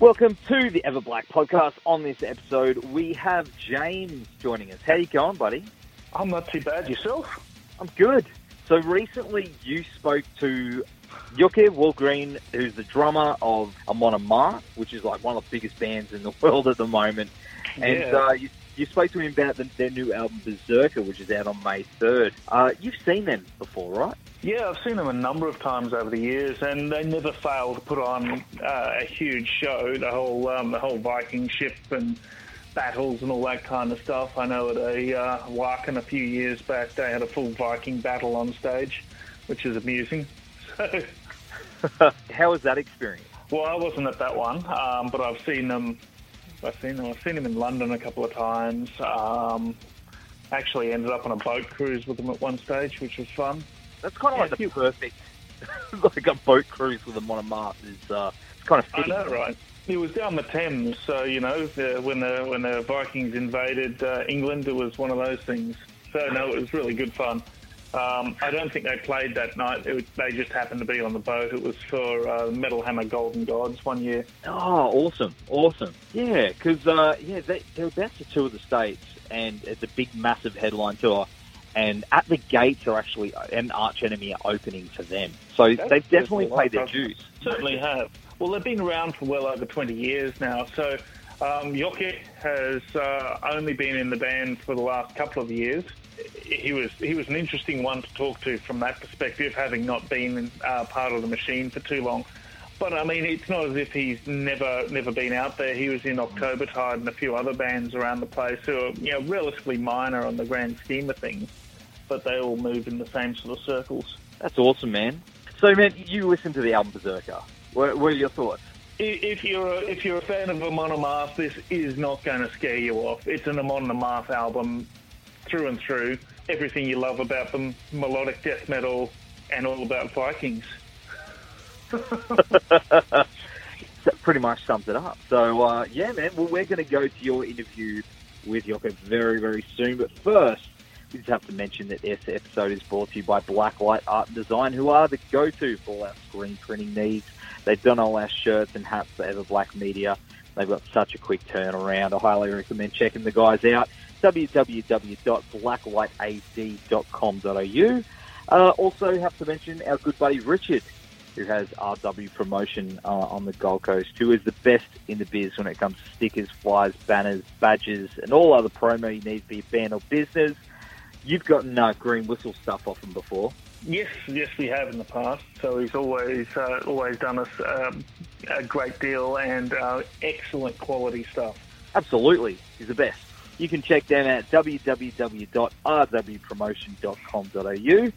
Welcome to the Ever Black podcast. On this episode, we have James joining us. How you going, buddy? I'm not too bad. Yourself? I'm good. So recently, you spoke to Jocke Wallgren, who's the drummer of Amon Amarth, which is like one of the biggest bands in the world at the moment. And Yeah. uh, you, you spoke to him about the, their new album Berserker, which is out on May 3rd. Uh, you've seen them before, right? Yeah, I've seen them a number of times over the years, and they never fail to put on uh, a huge show. The whole um, the whole Viking ship and battles and all that kind of stuff. I know at a uh, Wacken a few years back, they had a full Viking battle on stage, which is amusing. So, How was that experience? well, I wasn't at that one, um, but I've seen them. I've seen them. I've seen them in London a couple of times. Um, actually, ended up on a boat cruise with them at one stage, which was fun. That's kind of Yeah, like the perfect, like a boat cruise with Amon Amarth is uh, it's kind of I know, right? It was down the Thames, so you know the, when the when the Vikings invaded uh, England, it was one of those things. So no, it was really good fun. Um, I don't think they played that night. It was, they just happened to be on the boat. It was for uh, Metal Hammer Golden Gods one year. Oh, awesome, awesome. Yeah, because uh, yeah, they, they're about to tour the states, and it's a big, massive headline tour. And At the Gates are actually an Arch Enemy are opening for them, so That's they've definitely played their dues. Certainly have. Well, they've been around for well over 20 years now. So um, Jocke has uh, only been in the band for the last couple of years. He was he was an interesting one to talk to from that perspective, having not been uh, part of the machine for too long. But I mean, it's not as if he's never never been out there. He was in October Tide and a few other bands around the place who are you know relatively minor on the grand scheme of things, but they all move in the same sort of circles. That's awesome, man. So, man, you listened to the album Berserker. What, what are your thoughts? If you're a, if you're a fan of Amon Amarth, this is not going to scare you off. It's an Amon Amarth album through and through. Everything you love about them, melodic death metal, and all about Vikings. that pretty much sums it up. So, uh, yeah, man, well, we're going to go to your interview with Jocke very, very soon. But first, we just have to mention that this episode is brought to you by Blacklight Art and Design, who are the go-to for our screen printing needs. They've done all our shirts and hats for Ever Black Media. They've got such a quick turnaround. I highly recommend checking the guys out. www.blacklightad.com.au. Uh, also, have to mention our good buddy Richard, who has RW Promotion uh, on the Gold Coast, who is the best in the biz when it comes to stickers, flyers, banners, badges, and all other promo you need for your band or business. You've gotten uh, green whistle stuff off him before. Yes, yes, we have in the past. So he's always uh, always done us um, a great deal and uh, excellent quality stuff. Absolutely, he's the best. You can check them at www.rwpromotion.com.au.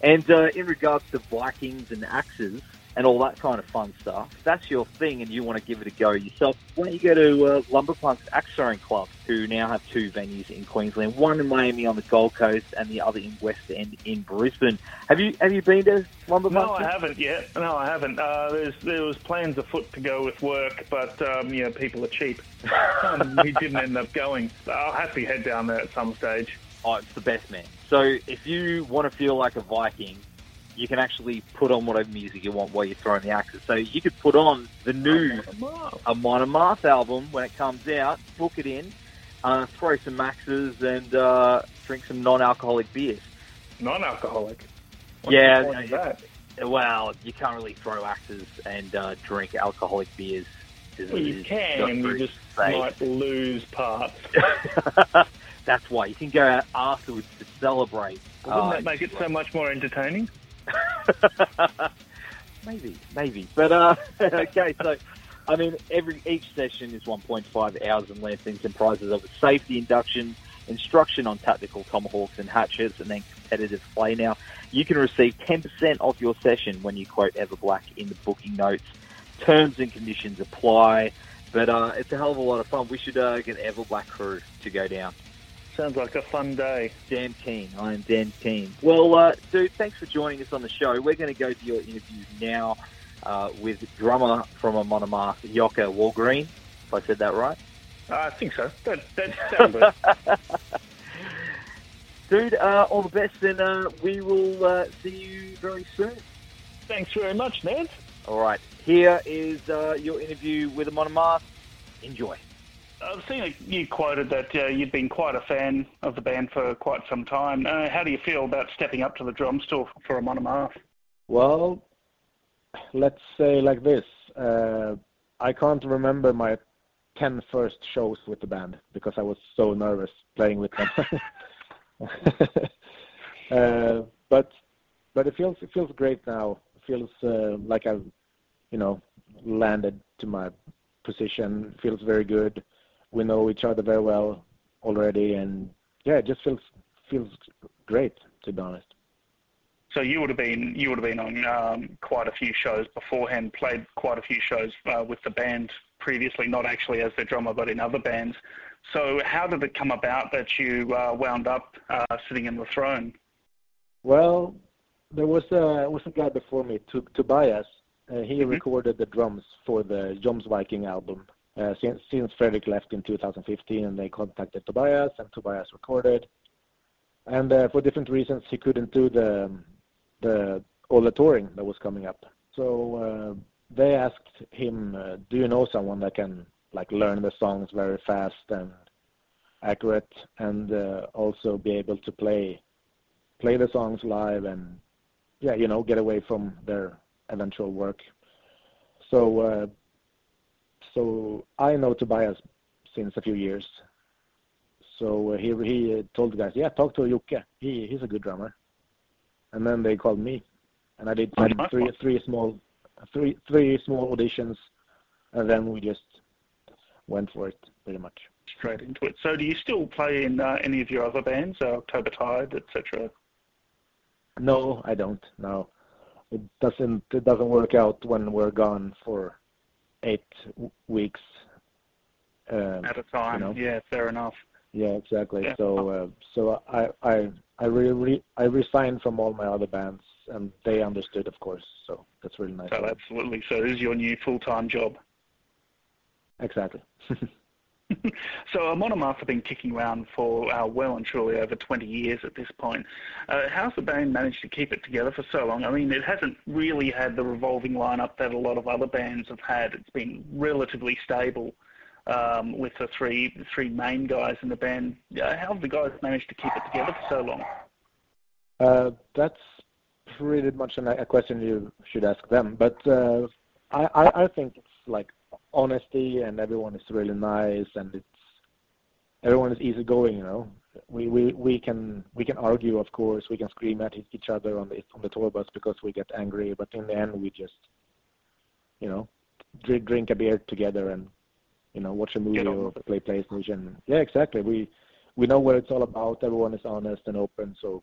And uh, in regards to Vikings and axes and all that kind of fun stuff, if that's your thing and you want to give it a go yourself, why don't you go to uh, Lumberpunks Axe Throwing Club, who now have two venues in Queensland, one in Miami on the Gold Coast and the other in West End in Brisbane. Have you have you been to Lumberpunks? No, I haven't yet. No, I haven't. Uh, there's there was plans afoot to go with work, but um, you know people are cheap. um, we didn't end up going. I'll have to head down there at some stage. Oh, it's the best, man. So if you want to feel like a Viking, you can actually put on whatever music you want while you're throwing the axes. So you could put on the new Amon Amarth album when it comes out, book it in, uh, throw some axes and uh, drink some non-alcoholic beers. Non-alcoholic. What's Yeah? Well, you can't really throw axes and uh, drink alcoholic beers. Well, you can. You just safe. might lose parts. That's why you can go out afterwards to celebrate. Wouldn't Uh, that make it so much more entertaining? maybe, maybe. But uh, okay, so I mean, every each session is 1.5 hours in length and comprises of a safety induction, instruction on tactical tomahawks and hatchets, and then competitive play. Now, you can receive 10% off your session when you quote Everblack in the booking notes. Terms and conditions apply. But uh, it's a hell of a lot of fun. We should uh, get Ever Black Crew to go down. Sounds like a fun day. Dan keen. I am Dan keen. Well, uh, dude, thanks for joining us on the show. We're going to go to your interview now uh, with drummer from Amon Amarth, Jocke Wallgren. If I said that right. Uh, I think so. That, that. Dude, uh, all the best, and uh, we will uh, see you very soon. Thanks very much, Ned. All right, here is uh, your interview with Amon Amarth. Enjoy. I've seen you quoted that uh, you've been quite a fan of the band for quite some time. Uh, how do you feel about stepping up to the drum store for Amon Amarth? Well, let's say like this. Uh, I can't remember my 10 first shows with the band because I was so nervous playing with them. uh, but but it feels it feels great now. It feels uh, like I've you know landed to my position. It feels very good. We know each other very well already, and yeah, it just feels feels great to be honest. So you would have been you would have been on um, quite a few shows beforehand, played quite a few shows uh, with the band previously, not actually as the drummer, but in other bands. So how did it come about that you uh, wound up uh, sitting in the throne? Well, there was a was a guy before me, Tobias. Uh, he mm-hmm. recorded the drums for the Jomsviking album. Uh, since, since left in 2015, and they contacted Tobias, and Tobias recorded. And uh, for different reasons, he couldn't do the the all the touring that was coming up. So uh, they asked him, "Do you know someone that can like learn the songs very fast and accurate, and also be able to play play the songs live and yeah, you know, get away from their eventual work. So so I know Tobias since a few years. So uh, he he told the guys, yeah, talk to Jocke. He he's a good drummer. And then they called me, and I did three three small three three small auditions, and then we just went for it pretty much. Straight into it. So, do you still play in uh, any of your other bands, uh, October Tide, etc.? No, I don't. No, it doesn't. It doesn't work out when we're gone eight weeks um, at a time. You know? Yeah, fair enough. Yeah, exactly. Yeah. So, uh, so I, I, I really, I resigned from all my other bands, and they understood, of course. So that's really nice. So absolutely. So this is your new full-time job. Exactly. so Amon Amarth have been kicking around for uh, well and truly over 20 years at this point. Uh, how's the band managed to keep it together for so long? I mean, it hasn't really had the revolving lineup that a lot of other bands have had. It's been relatively stable um, with the three three main guys in the band. Uh, how have the guys managed to keep it together for so long? Uh, that's pretty much a question you should ask them. But uh, I, I, I think it's like honesty and everyone is really nice and it's everyone is easygoing. You know, we, we we can we can argue, of course, we can scream at each other on the on the tour bus because we get angry. But in the end, we just you know drink drink a beer together and you know watch a movie or play PlayStation. Yeah, exactly. We we know what it's all about. Everyone is honest and open. So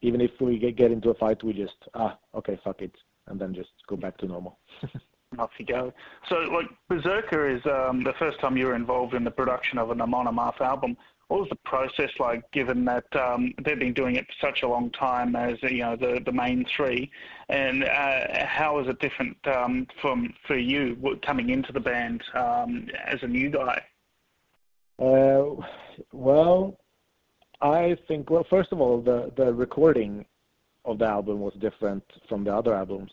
even if we get, get into a fight, we just ah okay fuck it, and then just go back to normal. off you go. So, like Berserker is um, the first time you were involved in the production of an Amon Amarth album. What was the process like, given that um, they've been doing it for such a long time as you know the the main three, and uh, how is it different um, from for you coming into the band um, as a new guy? Uh, well, I think, well, first of all, the, the recording of the album was different from the other albums.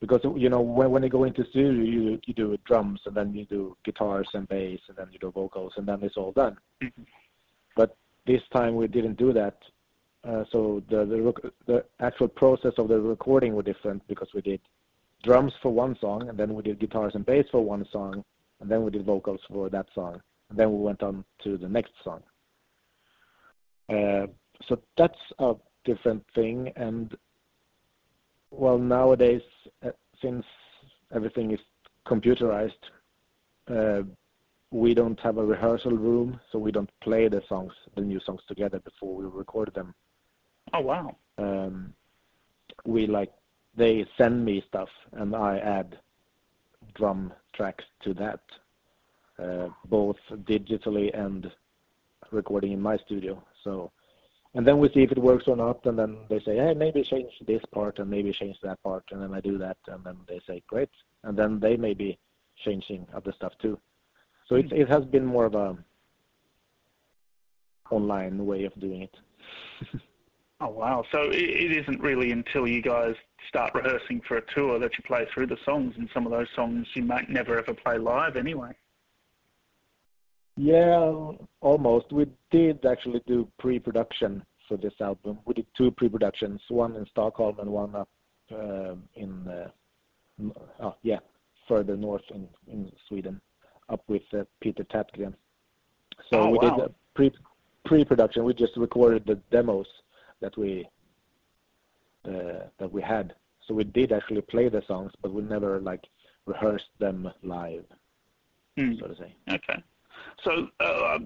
Because, you know, when, when you go into studio, you, you do drums and then you do guitars and bass and then you do vocals and then it's all done. Mm-hmm. But this time we didn't do that. Uh, so the, the the actual process of the recording were different because we did drums for one song and then we did guitars and bass for one song and then we did vocals for that song and then we went on to the next song. Uh, so that's a different thing. And well, nowadays, uh, since everything is computerized, uh, we don't have a rehearsal room, so we don't play the songs, the new songs together before we record them. Oh wow! Um, we like they send me stuff, and I add drum tracks to that. uh, both digitally and recording in my studio. So, and then we see if it works or not, and then they say, hey, maybe change this part and maybe change that part, and then I do that, and then they say, great, and then they may be changing other stuff too. So it it has been more of a online way of doing it. oh wow! So it, it isn't really until you guys start rehearsing for a tour that you play through the songs, and some of those songs you might never ever play live anyway. Yeah, almost. We did actually do pre-production for this album. We did two pre-productions, one in Stockholm and one up uh, in, uh, oh, yeah, further north in, in Sweden, up with uh, Peter Tägtgren. So oh, we wow. did pre pre-production. We just recorded the demos that we uh, that we had. So we did actually play the songs, but we never like rehearsed them live, mm. so to say. Okay. So, uh,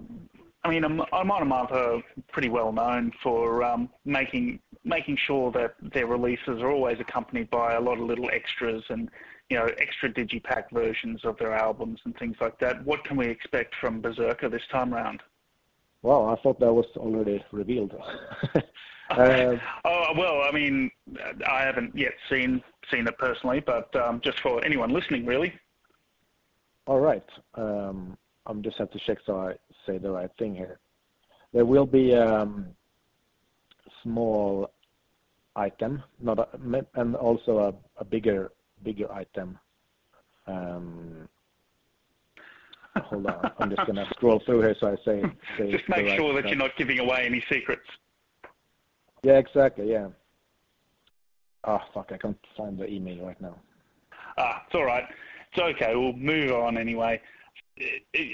I mean, Amon Amarth are pretty well known for um, making making sure that their releases are always accompanied by a lot of little extras and you know extra digipack versions of their albums and things like that. What can we expect from Berserker this time round? Well, I thought that was already revealed. uh, oh well, I mean, I haven't yet seen seen it personally, but um, just for anyone listening, really. All right. Um, I'm just have to check so I say the right thing here. There will be um, small item, not a, and also a, a bigger bigger item. Um, hold on, I'm just gonna scroll through here so I say. say just make right sure that stuff. you're not giving away any secrets. Yeah, exactly. Yeah. Ah, oh, fuck! I can't find the email right now. Ah, it's all right. It's okay. We'll move on anyway.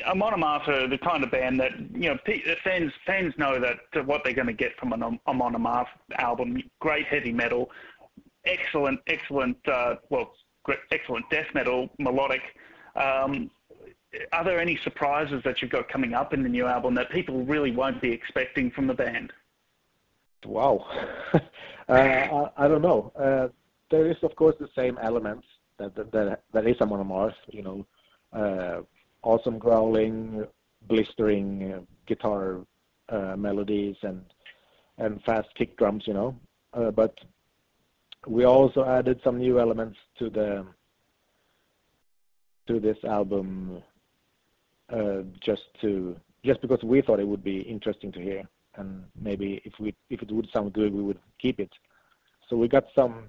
Amarth are the kind of band that you know fans fans know that what they're going to get from an Amon Amarth album. Great heavy metal, excellent excellent uh, well excellent death metal, melodic. Um, are there any surprises that you've got coming up in the new album that people really won't be expecting from the band? Wow, uh, I, I, don't know. Uh, there is of course the same elements that that, that, that is Amon Amarth. You know uh, awesome growling, blistering uh, guitar uh, melodies and and fast kick drums, you know. Uh, but we also added some new elements to the to this album uh, just to just because we thought it would be interesting to hear and maybe if we if it would sound good we would keep it so we got some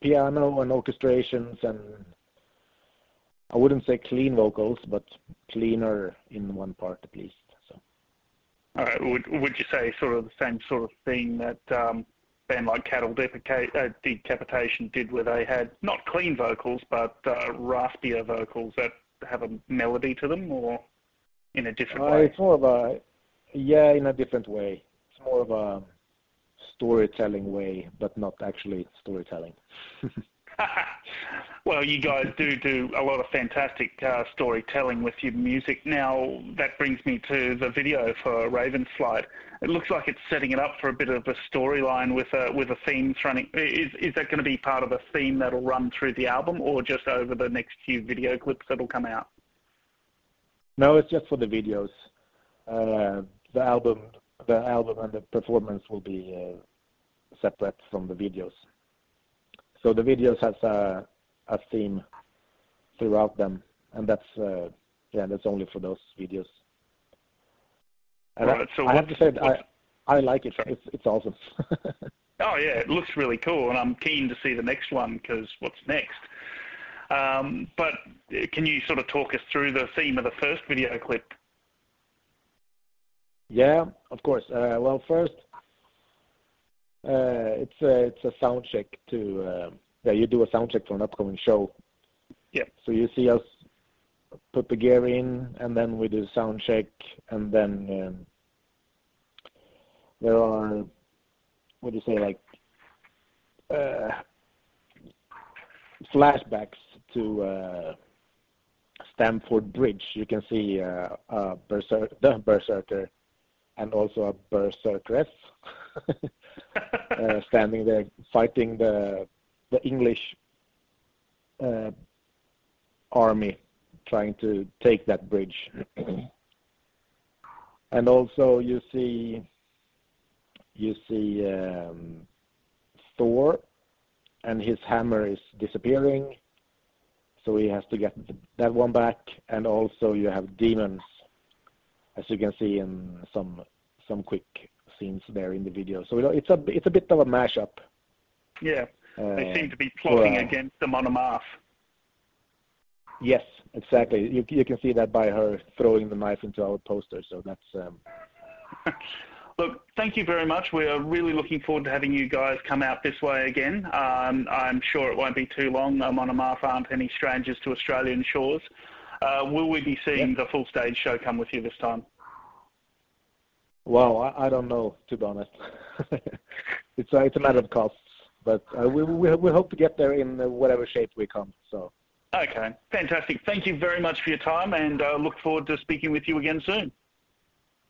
piano and orchestrations and I wouldn't say clean vocals, but cleaner in one part at least. So. Right. Would would you say sort of the same sort of thing that um, band like Cattle uh, Decapitation did, where they had not clean vocals but uh, raspier vocals that have a melody to them, or in a different uh, way? It's more of a yeah, in a different way. It's more of a storytelling way, but not actually storytelling. well, you guys do do a lot of fantastic uh, storytelling with your music. Now, that brings me to the video for Raven's Flight. It looks like it's setting it up for a bit of a storyline with a with a theme running. Is is that going to be part of a theme that'll run through the album, or just over the next few video clips that'll come out? No, it's just for the videos. Uh, the album, the album and the performance will be uh, separate from the videos. So the videos has a, a theme throughout them, and that's uh, yeah, that's only for those videos. And right, I, so I have to say I I like it. Sorry. It's it's awesome. oh yeah, it looks really cool, and I'm keen to see the next one because what's next? Um, but can you sort of talk us through the theme of the first video clip? Yeah, of course. Uh, well, first uh, it's a it's a sound check to uh, yeah you do a sound check for an upcoming show. Yeah. So you see us put the gear in, and then we do a sound check, and then um, there are what do you say like uh, flashbacks to uh, Stamford Bridge. You can see uh, a berser- the berserker and also a berserkress. uh, standing there fighting the the English uh, army trying to take that bridge. and also you see you see um, Thor, and his hammer is disappearing, so he has to get that one back. And also you have demons, as you can see in some some quick scenes there in the video. So it's a it's a bit of a mashup. Yeah, they uh, seem to be plotting uh, against the Amon Amarth. Yes, exactly. You you can see that by her throwing the knife into our poster. So that's. Um... Look, thank you very much. We are really looking forward to having you guys come out this way again. Um, I'm sure it won't be too long. Um, Amon Amarth aren't any strangers to Australian shores. Uh, will we be seeing yep. the full stage show come with you this time? Well, I, I don't know, to be honest. it's, a, it's a matter of costs, but uh, we, we, we hope to get there in whatever shape we come. So. Okay, fantastic. Thank you very much for your time, and uh, look forward to speaking with you again soon.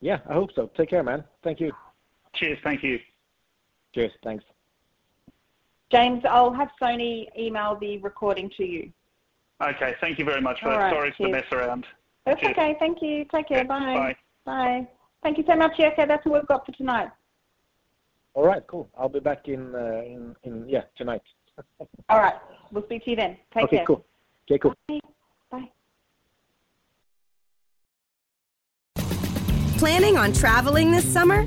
Yeah, I hope so. Take care, man. Thank you. Cheers. Thank you. Cheers. Thanks. James, I'll have Sony email the recording to you. Okay. Thank you very much for that. Sorry for the mess around. That's Cheers. okay. Thank you. Take care. Bye. Bye. Bye. Thank you so much, Jessica. That's all we've got for tonight. All right. Cool. I'll be back in uh, in, in yeah tonight. all right. We'll speak to you then. Take okay, care. Cool. Okay. Cool. Bye. Bye. Planning on traveling this summer?